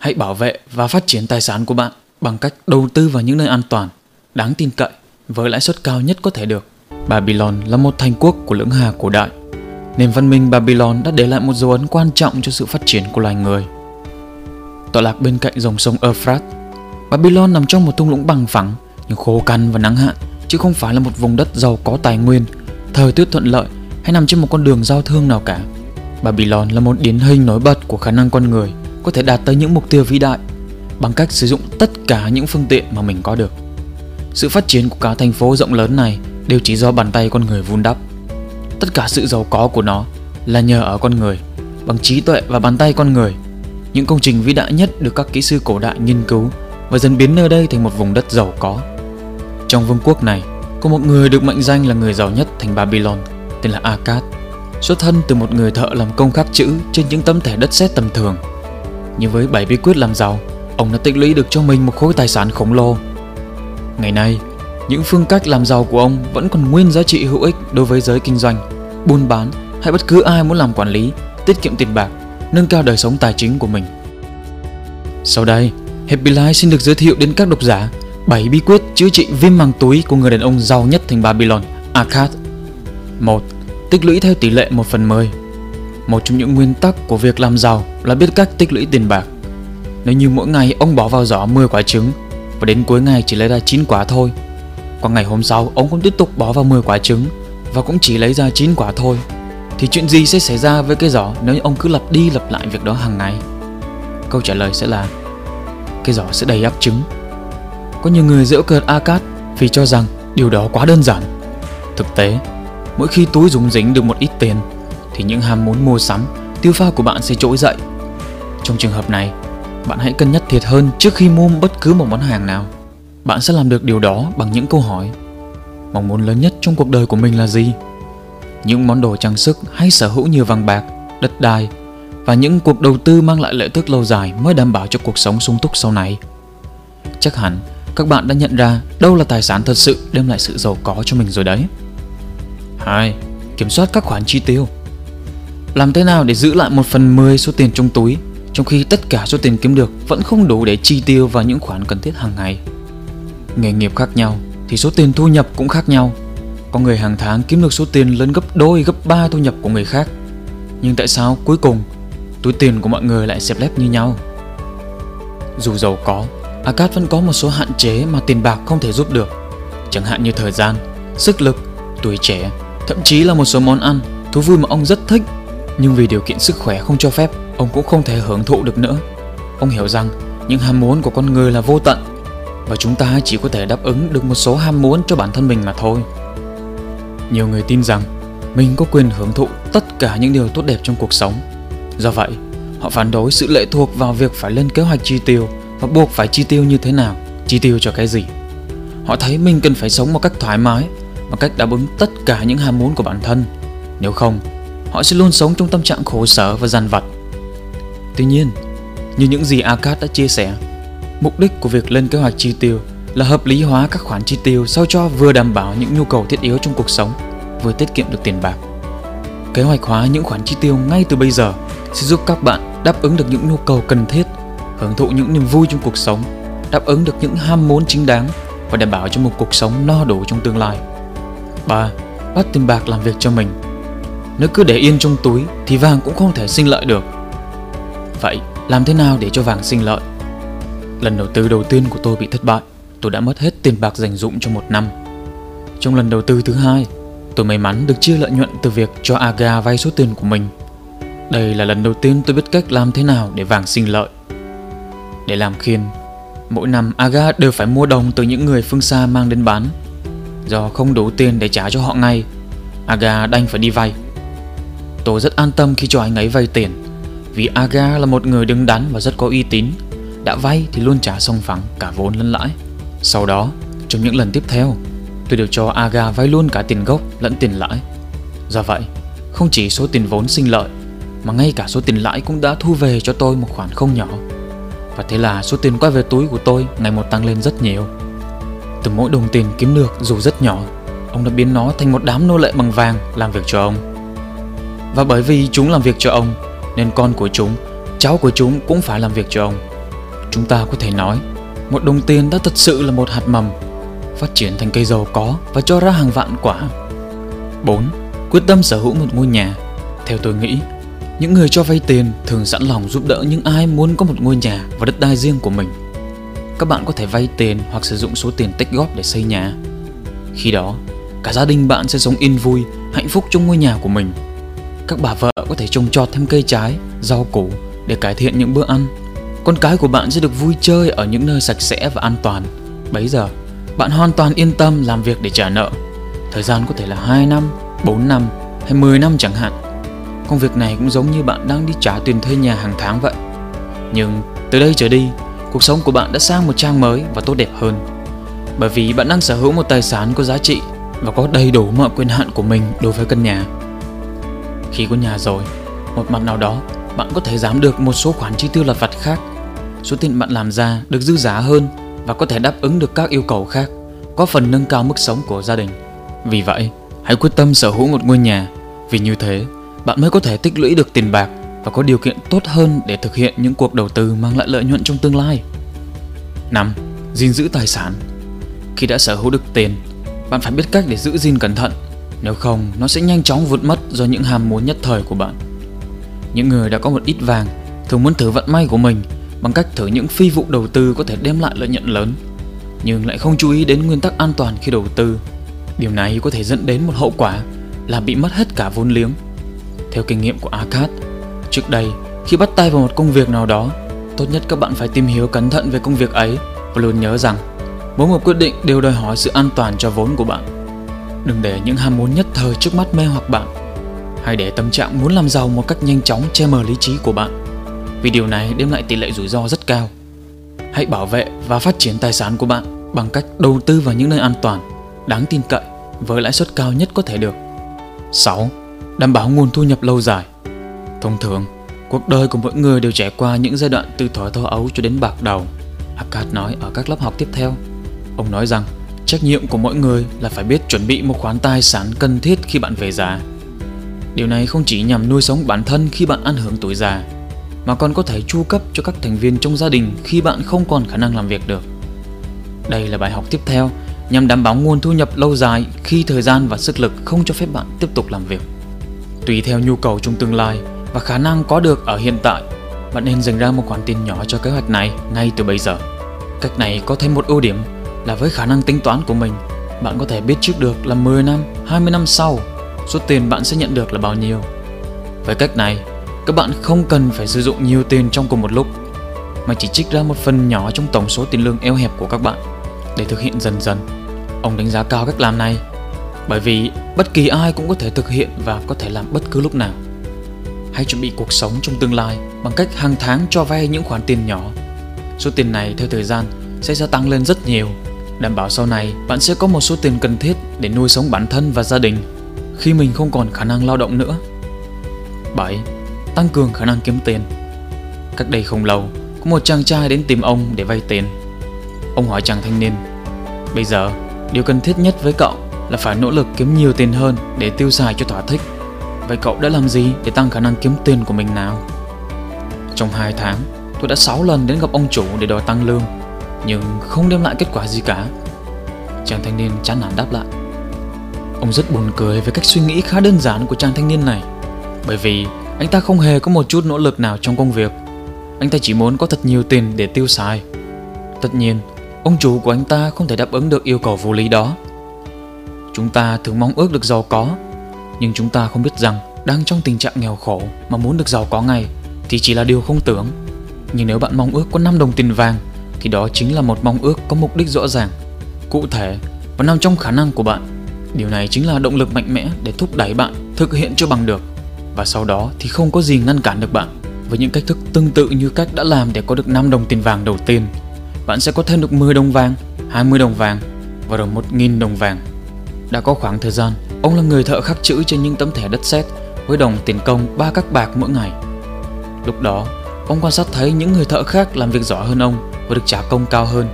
Hãy bảo vệ và phát triển tài sản của bạn bằng cách đầu tư vào những nơi an toàn, đáng tin cậy với lãi suất cao nhất có thể được. Babylon là một thành quốc của lưỡng hà cổ đại. Nền văn minh Babylon đã để lại một dấu ấn quan trọng cho sự phát triển của loài người. Tọa lạc bên cạnh dòng sông Euphrates, Babylon nằm trong một thung lũng bằng phẳng nhưng khô cằn và nắng hạn, chứ không phải là một vùng đất giàu có tài nguyên, thời tiết thuận lợi hay nằm trên một con đường giao thương nào cả. Babylon là một điển hình nổi bật của khả năng con người có thể đạt tới những mục tiêu vĩ đại bằng cách sử dụng tất cả những phương tiện mà mình có được. Sự phát triển của cả thành phố rộng lớn này đều chỉ do bàn tay con người vun đắp. Tất cả sự giàu có của nó là nhờ ở con người, bằng trí tuệ và bàn tay con người. Những công trình vĩ đại nhất được các kỹ sư cổ đại nghiên cứu và dần biến nơi đây thành một vùng đất giàu có. Trong vương quốc này, có một người được mệnh danh là người giàu nhất thành Babylon, tên là Akkad, xuất thân từ một người thợ làm công khắc chữ trên những tấm thẻ đất sét tầm thường. Nhưng với bảy bí quyết làm giàu, ông đã tích lũy được cho mình một khối tài sản khổng lồ. Ngày nay, những phương cách làm giàu của ông vẫn còn nguyên giá trị hữu ích đối với giới kinh doanh, buôn bán hay bất cứ ai muốn làm quản lý, tiết kiệm tiền bạc, nâng cao đời sống tài chính của mình. Sau đây, Happy Life xin được giới thiệu đến các độc giả 7 bí quyết chữa trị viêm màng túi của người đàn ông giàu nhất thành Babylon, Akkad. 1. Tích lũy theo tỷ lệ 1 phần 10 một trong những nguyên tắc của việc làm giàu là biết cách tích lũy tiền bạc. Nếu như mỗi ngày ông bỏ vào giỏ 10 quả trứng và đến cuối ngày chỉ lấy ra 9 quả thôi, qua ngày hôm sau ông cũng tiếp tục bỏ vào 10 quả trứng và cũng chỉ lấy ra 9 quả thôi, thì chuyện gì sẽ xảy ra với cái giỏ nếu ông cứ lặp đi lặp lại việc đó hàng ngày? Câu trả lời sẽ là cái giỏ sẽ đầy ắp trứng có nhiều người giễu cợt Akat vì cho rằng điều đó quá đơn giản. Thực tế, mỗi khi túi dùng dính được một ít tiền thì những ham muốn mua sắm, tiêu pha của bạn sẽ trỗi dậy. Trong trường hợp này, bạn hãy cân nhắc thiệt hơn trước khi mua bất cứ một món hàng nào. Bạn sẽ làm được điều đó bằng những câu hỏi. Mong muốn lớn nhất trong cuộc đời của mình là gì? Những món đồ trang sức hay sở hữu nhiều vàng bạc, đất đai và những cuộc đầu tư mang lại lợi tức lâu dài mới đảm bảo cho cuộc sống sung túc sau này. Chắc hẳn các bạn đã nhận ra đâu là tài sản thật sự đem lại sự giàu có cho mình rồi đấy. 2. Kiểm soát các khoản chi tiêu làm thế nào để giữ lại 1 phần 10 số tiền trong túi trong khi tất cả số tiền kiếm được vẫn không đủ để chi tiêu vào những khoản cần thiết hàng ngày. Nghề nghiệp khác nhau thì số tiền thu nhập cũng khác nhau. Có người hàng tháng kiếm được số tiền lớn gấp đôi gấp ba thu nhập của người khác. Nhưng tại sao cuối cùng túi tiền của mọi người lại xẹp lép như nhau? Dù giàu có Akat vẫn có một số hạn chế mà tiền bạc không thể giúp được Chẳng hạn như thời gian, sức lực, tuổi trẻ Thậm chí là một số món ăn, thú vui mà ông rất thích nhưng vì điều kiện sức khỏe không cho phép Ông cũng không thể hưởng thụ được nữa Ông hiểu rằng những ham muốn của con người là vô tận Và chúng ta chỉ có thể đáp ứng được một số ham muốn cho bản thân mình mà thôi Nhiều người tin rằng mình có quyền hưởng thụ tất cả những điều tốt đẹp trong cuộc sống Do vậy, họ phản đối sự lệ thuộc vào việc phải lên kế hoạch chi tiêu và buộc phải chi tiêu như thế nào, chi tiêu cho cái gì. Họ thấy mình cần phải sống một cách thoải mái, một cách đáp ứng tất cả những ham muốn của bản thân. Nếu không, họ sẽ luôn sống trong tâm trạng khổ sở và dằn vặt. Tuy nhiên, như những gì Akat đã chia sẻ, mục đích của việc lên kế hoạch chi tiêu là hợp lý hóa các khoản chi tiêu sao cho vừa đảm bảo những nhu cầu thiết yếu trong cuộc sống, vừa tiết kiệm được tiền bạc. Kế hoạch hóa những khoản chi tiêu ngay từ bây giờ sẽ giúp các bạn đáp ứng được những nhu cầu cần thiết hưởng thụ những niềm vui trong cuộc sống, đáp ứng được những ham muốn chính đáng và đảm bảo cho một cuộc sống no đủ trong tương lai. 3. Bắt tiền bạc làm việc cho mình nếu cứ để yên trong túi thì vàng cũng không thể sinh lợi được. Vậy, làm thế nào để cho vàng sinh lợi? Lần đầu tư đầu tiên của tôi bị thất bại, tôi đã mất hết tiền bạc dành dụng trong một năm. Trong lần đầu tư thứ hai, tôi may mắn được chia lợi nhuận từ việc cho Aga vay số tiền của mình. Đây là lần đầu tiên tôi biết cách làm thế nào để vàng sinh lợi để làm khiên. Mỗi năm Aga đều phải mua đồng từ những người phương xa mang đến bán. Do không đủ tiền để trả cho họ ngay, Aga đành phải đi vay. Tôi rất an tâm khi cho anh ấy vay tiền, vì Aga là một người đứng đắn và rất có uy tín. Đã vay thì luôn trả xong phẳng cả vốn lẫn lãi. Sau đó, trong những lần tiếp theo, tôi đều cho Aga vay luôn cả tiền gốc lẫn tiền lãi. Do vậy, không chỉ số tiền vốn sinh lợi, mà ngay cả số tiền lãi cũng đã thu về cho tôi một khoản không nhỏ. Và thế là số tiền quay về túi của tôi ngày một tăng lên rất nhiều Từ mỗi đồng tiền kiếm được dù rất nhỏ Ông đã biến nó thành một đám nô lệ bằng vàng làm việc cho ông và bởi vì chúng làm việc cho ông Nên con của chúng, cháu của chúng cũng phải làm việc cho ông Chúng ta có thể nói, một đồng tiền đã thật sự là một hạt mầm, phát triển thành cây giàu có và cho ra hàng vạn quả. 4. Quyết tâm sở hữu một ngôi nhà. Theo tôi nghĩ, những người cho vay tiền thường sẵn lòng giúp đỡ những ai muốn có một ngôi nhà và đất đai riêng của mình. Các bạn có thể vay tiền hoặc sử dụng số tiền tích góp để xây nhà. Khi đó, cả gia đình bạn sẽ sống yên vui, hạnh phúc trong ngôi nhà của mình. Các bà vợ có thể trồng trọt thêm cây trái, rau củ để cải thiện những bữa ăn. Con cái của bạn sẽ được vui chơi ở những nơi sạch sẽ và an toàn. Bấy giờ, bạn hoàn toàn yên tâm làm việc để trả nợ. Thời gian có thể là 2 năm, 4 năm hay 10 năm chẳng hạn. Công việc này cũng giống như bạn đang đi trả tiền thuê nhà hàng tháng vậy. Nhưng từ đây trở đi, cuộc sống của bạn đã sang một trang mới và tốt đẹp hơn. Bởi vì bạn đang sở hữu một tài sản có giá trị và có đầy đủ mọi quyền hạn của mình đối với căn nhà. Khi có nhà rồi, một mặt nào đó bạn có thể giảm được một số khoản chi tiêu lặt vặt khác. Số tiền bạn làm ra được dư giá hơn và có thể đáp ứng được các yêu cầu khác, có phần nâng cao mức sống của gia đình. Vì vậy, hãy quyết tâm sở hữu một ngôi nhà, vì như thế bạn mới có thể tích lũy được tiền bạc và có điều kiện tốt hơn để thực hiện những cuộc đầu tư mang lại lợi nhuận trong tương lai. 5. Gìn giữ tài sản. Khi đã sở hữu được tiền, bạn phải biết cách để giữ gìn cẩn thận, nếu không nó sẽ nhanh chóng vụt mất do những ham muốn nhất thời của bạn. Những người đã có một ít vàng thường muốn thử vận may của mình bằng cách thử những phi vụ đầu tư có thể đem lại lợi nhuận lớn, nhưng lại không chú ý đến nguyên tắc an toàn khi đầu tư. Điều này có thể dẫn đến một hậu quả là bị mất hết cả vốn liếng. Theo kinh nghiệm của Akat, trước đây khi bắt tay vào một công việc nào đó, tốt nhất các bạn phải tìm hiểu cẩn thận về công việc ấy và luôn nhớ rằng mỗi một quyết định đều đòi hỏi sự an toàn cho vốn của bạn. Đừng để những ham muốn nhất thời trước mắt mê hoặc bạn hay để tâm trạng muốn làm giàu một cách nhanh chóng che mờ lý trí của bạn vì điều này đem lại tỷ lệ rủi ro rất cao. Hãy bảo vệ và phát triển tài sản của bạn bằng cách đầu tư vào những nơi an toàn, đáng tin cậy với lãi suất cao nhất có thể được. 6. Đảm bảo nguồn thu nhập lâu dài. Thông thường, cuộc đời của mỗi người đều trải qua những giai đoạn từ thói thơ ấu cho đến bạc đầu. Akkad nói ở các lớp học tiếp theo. Ông nói rằng trách nhiệm của mỗi người là phải biết chuẩn bị một khoản tài sản cần thiết khi bạn về già. Điều này không chỉ nhằm nuôi sống bản thân khi bạn ăn hưởng tuổi già, mà còn có thể chu cấp cho các thành viên trong gia đình khi bạn không còn khả năng làm việc được. Đây là bài học tiếp theo nhằm đảm bảo nguồn thu nhập lâu dài khi thời gian và sức lực không cho phép bạn tiếp tục làm việc. Tùy theo nhu cầu trong tương lai và khả năng có được ở hiện tại, bạn nên dành ra một khoản tiền nhỏ cho kế hoạch này ngay từ bây giờ. Cách này có thêm một ưu điểm là với khả năng tính toán của mình, bạn có thể biết trước được là 10 năm, 20 năm sau, số tiền bạn sẽ nhận được là bao nhiêu. Với cách này, các bạn không cần phải sử dụng nhiều tiền trong cùng một lúc mà chỉ trích ra một phần nhỏ trong tổng số tiền lương eo hẹp của các bạn để thực hiện dần dần. Ông đánh giá cao cách làm này bởi vì bất kỳ ai cũng có thể thực hiện và có thể làm bất cứ lúc nào. Hãy chuẩn bị cuộc sống trong tương lai bằng cách hàng tháng cho vay những khoản tiền nhỏ. Số tiền này theo thời gian sẽ gia tăng lên rất nhiều, đảm bảo sau này bạn sẽ có một số tiền cần thiết để nuôi sống bản thân và gia đình khi mình không còn khả năng lao động nữa. 7 tăng cường khả năng kiếm tiền. Cách đây không lâu, có một chàng trai đến tìm ông để vay tiền. Ông hỏi chàng thanh niên, bây giờ điều cần thiết nhất với cậu là phải nỗ lực kiếm nhiều tiền hơn để tiêu xài cho thỏa thích. Vậy cậu đã làm gì để tăng khả năng kiếm tiền của mình nào? Trong 2 tháng, tôi đã 6 lần đến gặp ông chủ để đòi tăng lương, nhưng không đem lại kết quả gì cả. Chàng thanh niên chán nản đáp lại. Ông rất buồn cười với cách suy nghĩ khá đơn giản của chàng thanh niên này, bởi vì anh ta không hề có một chút nỗ lực nào trong công việc. Anh ta chỉ muốn có thật nhiều tiền để tiêu xài. Tất nhiên, ông chủ của anh ta không thể đáp ứng được yêu cầu vô lý đó. Chúng ta thường mong ước được giàu có Nhưng chúng ta không biết rằng đang trong tình trạng nghèo khổ mà muốn được giàu có ngay thì chỉ là điều không tưởng. Nhưng nếu bạn mong ước có 5 đồng tiền vàng thì đó chính là một mong ước có mục đích rõ ràng, cụ thể và nằm trong khả năng của bạn. Điều này chính là động lực mạnh mẽ để thúc đẩy bạn thực hiện cho bằng được và sau đó thì không có gì ngăn cản được bạn. Với những cách thức tương tự như cách đã làm để có được 5 đồng tiền vàng đầu tiên, bạn sẽ có thêm được 10 đồng vàng, 20 đồng vàng và rồi 1.000 đồng vàng. Đã có khoảng thời gian, ông là người thợ khắc chữ trên những tấm thẻ đất sét với đồng tiền công ba các bạc mỗi ngày. Lúc đó, ông quan sát thấy những người thợ khác làm việc giỏi hơn ông và được trả công cao hơn.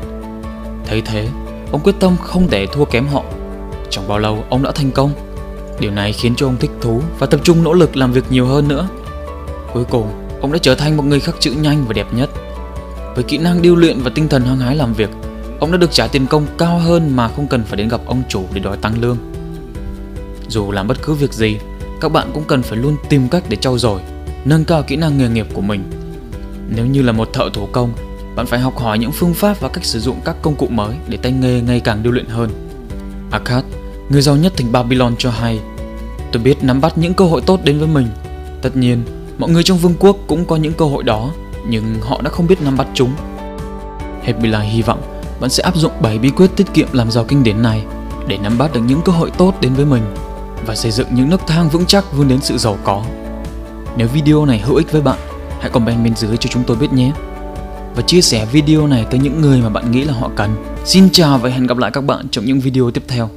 Thấy thế, ông quyết tâm không để thua kém họ. Trong bao lâu ông đã thành công Điều này khiến cho ông thích thú và tập trung nỗ lực làm việc nhiều hơn nữa. Cuối cùng, ông đã trở thành một người khắc chữ nhanh và đẹp nhất. Với kỹ năng điêu luyện và tinh thần hăng hái làm việc, ông đã được trả tiền công cao hơn mà không cần phải đến gặp ông chủ để đòi tăng lương. Dù làm bất cứ việc gì, các bạn cũng cần phải luôn tìm cách để trau dồi, nâng cao kỹ năng nghề nghiệp của mình. Nếu như là một thợ thủ công, bạn phải học hỏi những phương pháp và cách sử dụng các công cụ mới để tay nghề ngày càng điêu luyện hơn. Akkad, người giàu nhất thành Babylon cho hay, tôi biết nắm bắt những cơ hội tốt đến với mình. Tất nhiên, mọi người trong vương quốc cũng có những cơ hội đó, nhưng họ đã không biết nắm bắt chúng. Hebila hy vọng bạn sẽ áp dụng 7 bí quyết tiết kiệm làm giàu kinh điển này để nắm bắt được những cơ hội tốt đến với mình và xây dựng những nấc thang vững chắc vươn đến sự giàu có. Nếu video này hữu ích với bạn, hãy comment bên dưới cho chúng tôi biết nhé. Và chia sẻ video này tới những người mà bạn nghĩ là họ cần. Xin chào và hẹn gặp lại các bạn trong những video tiếp theo.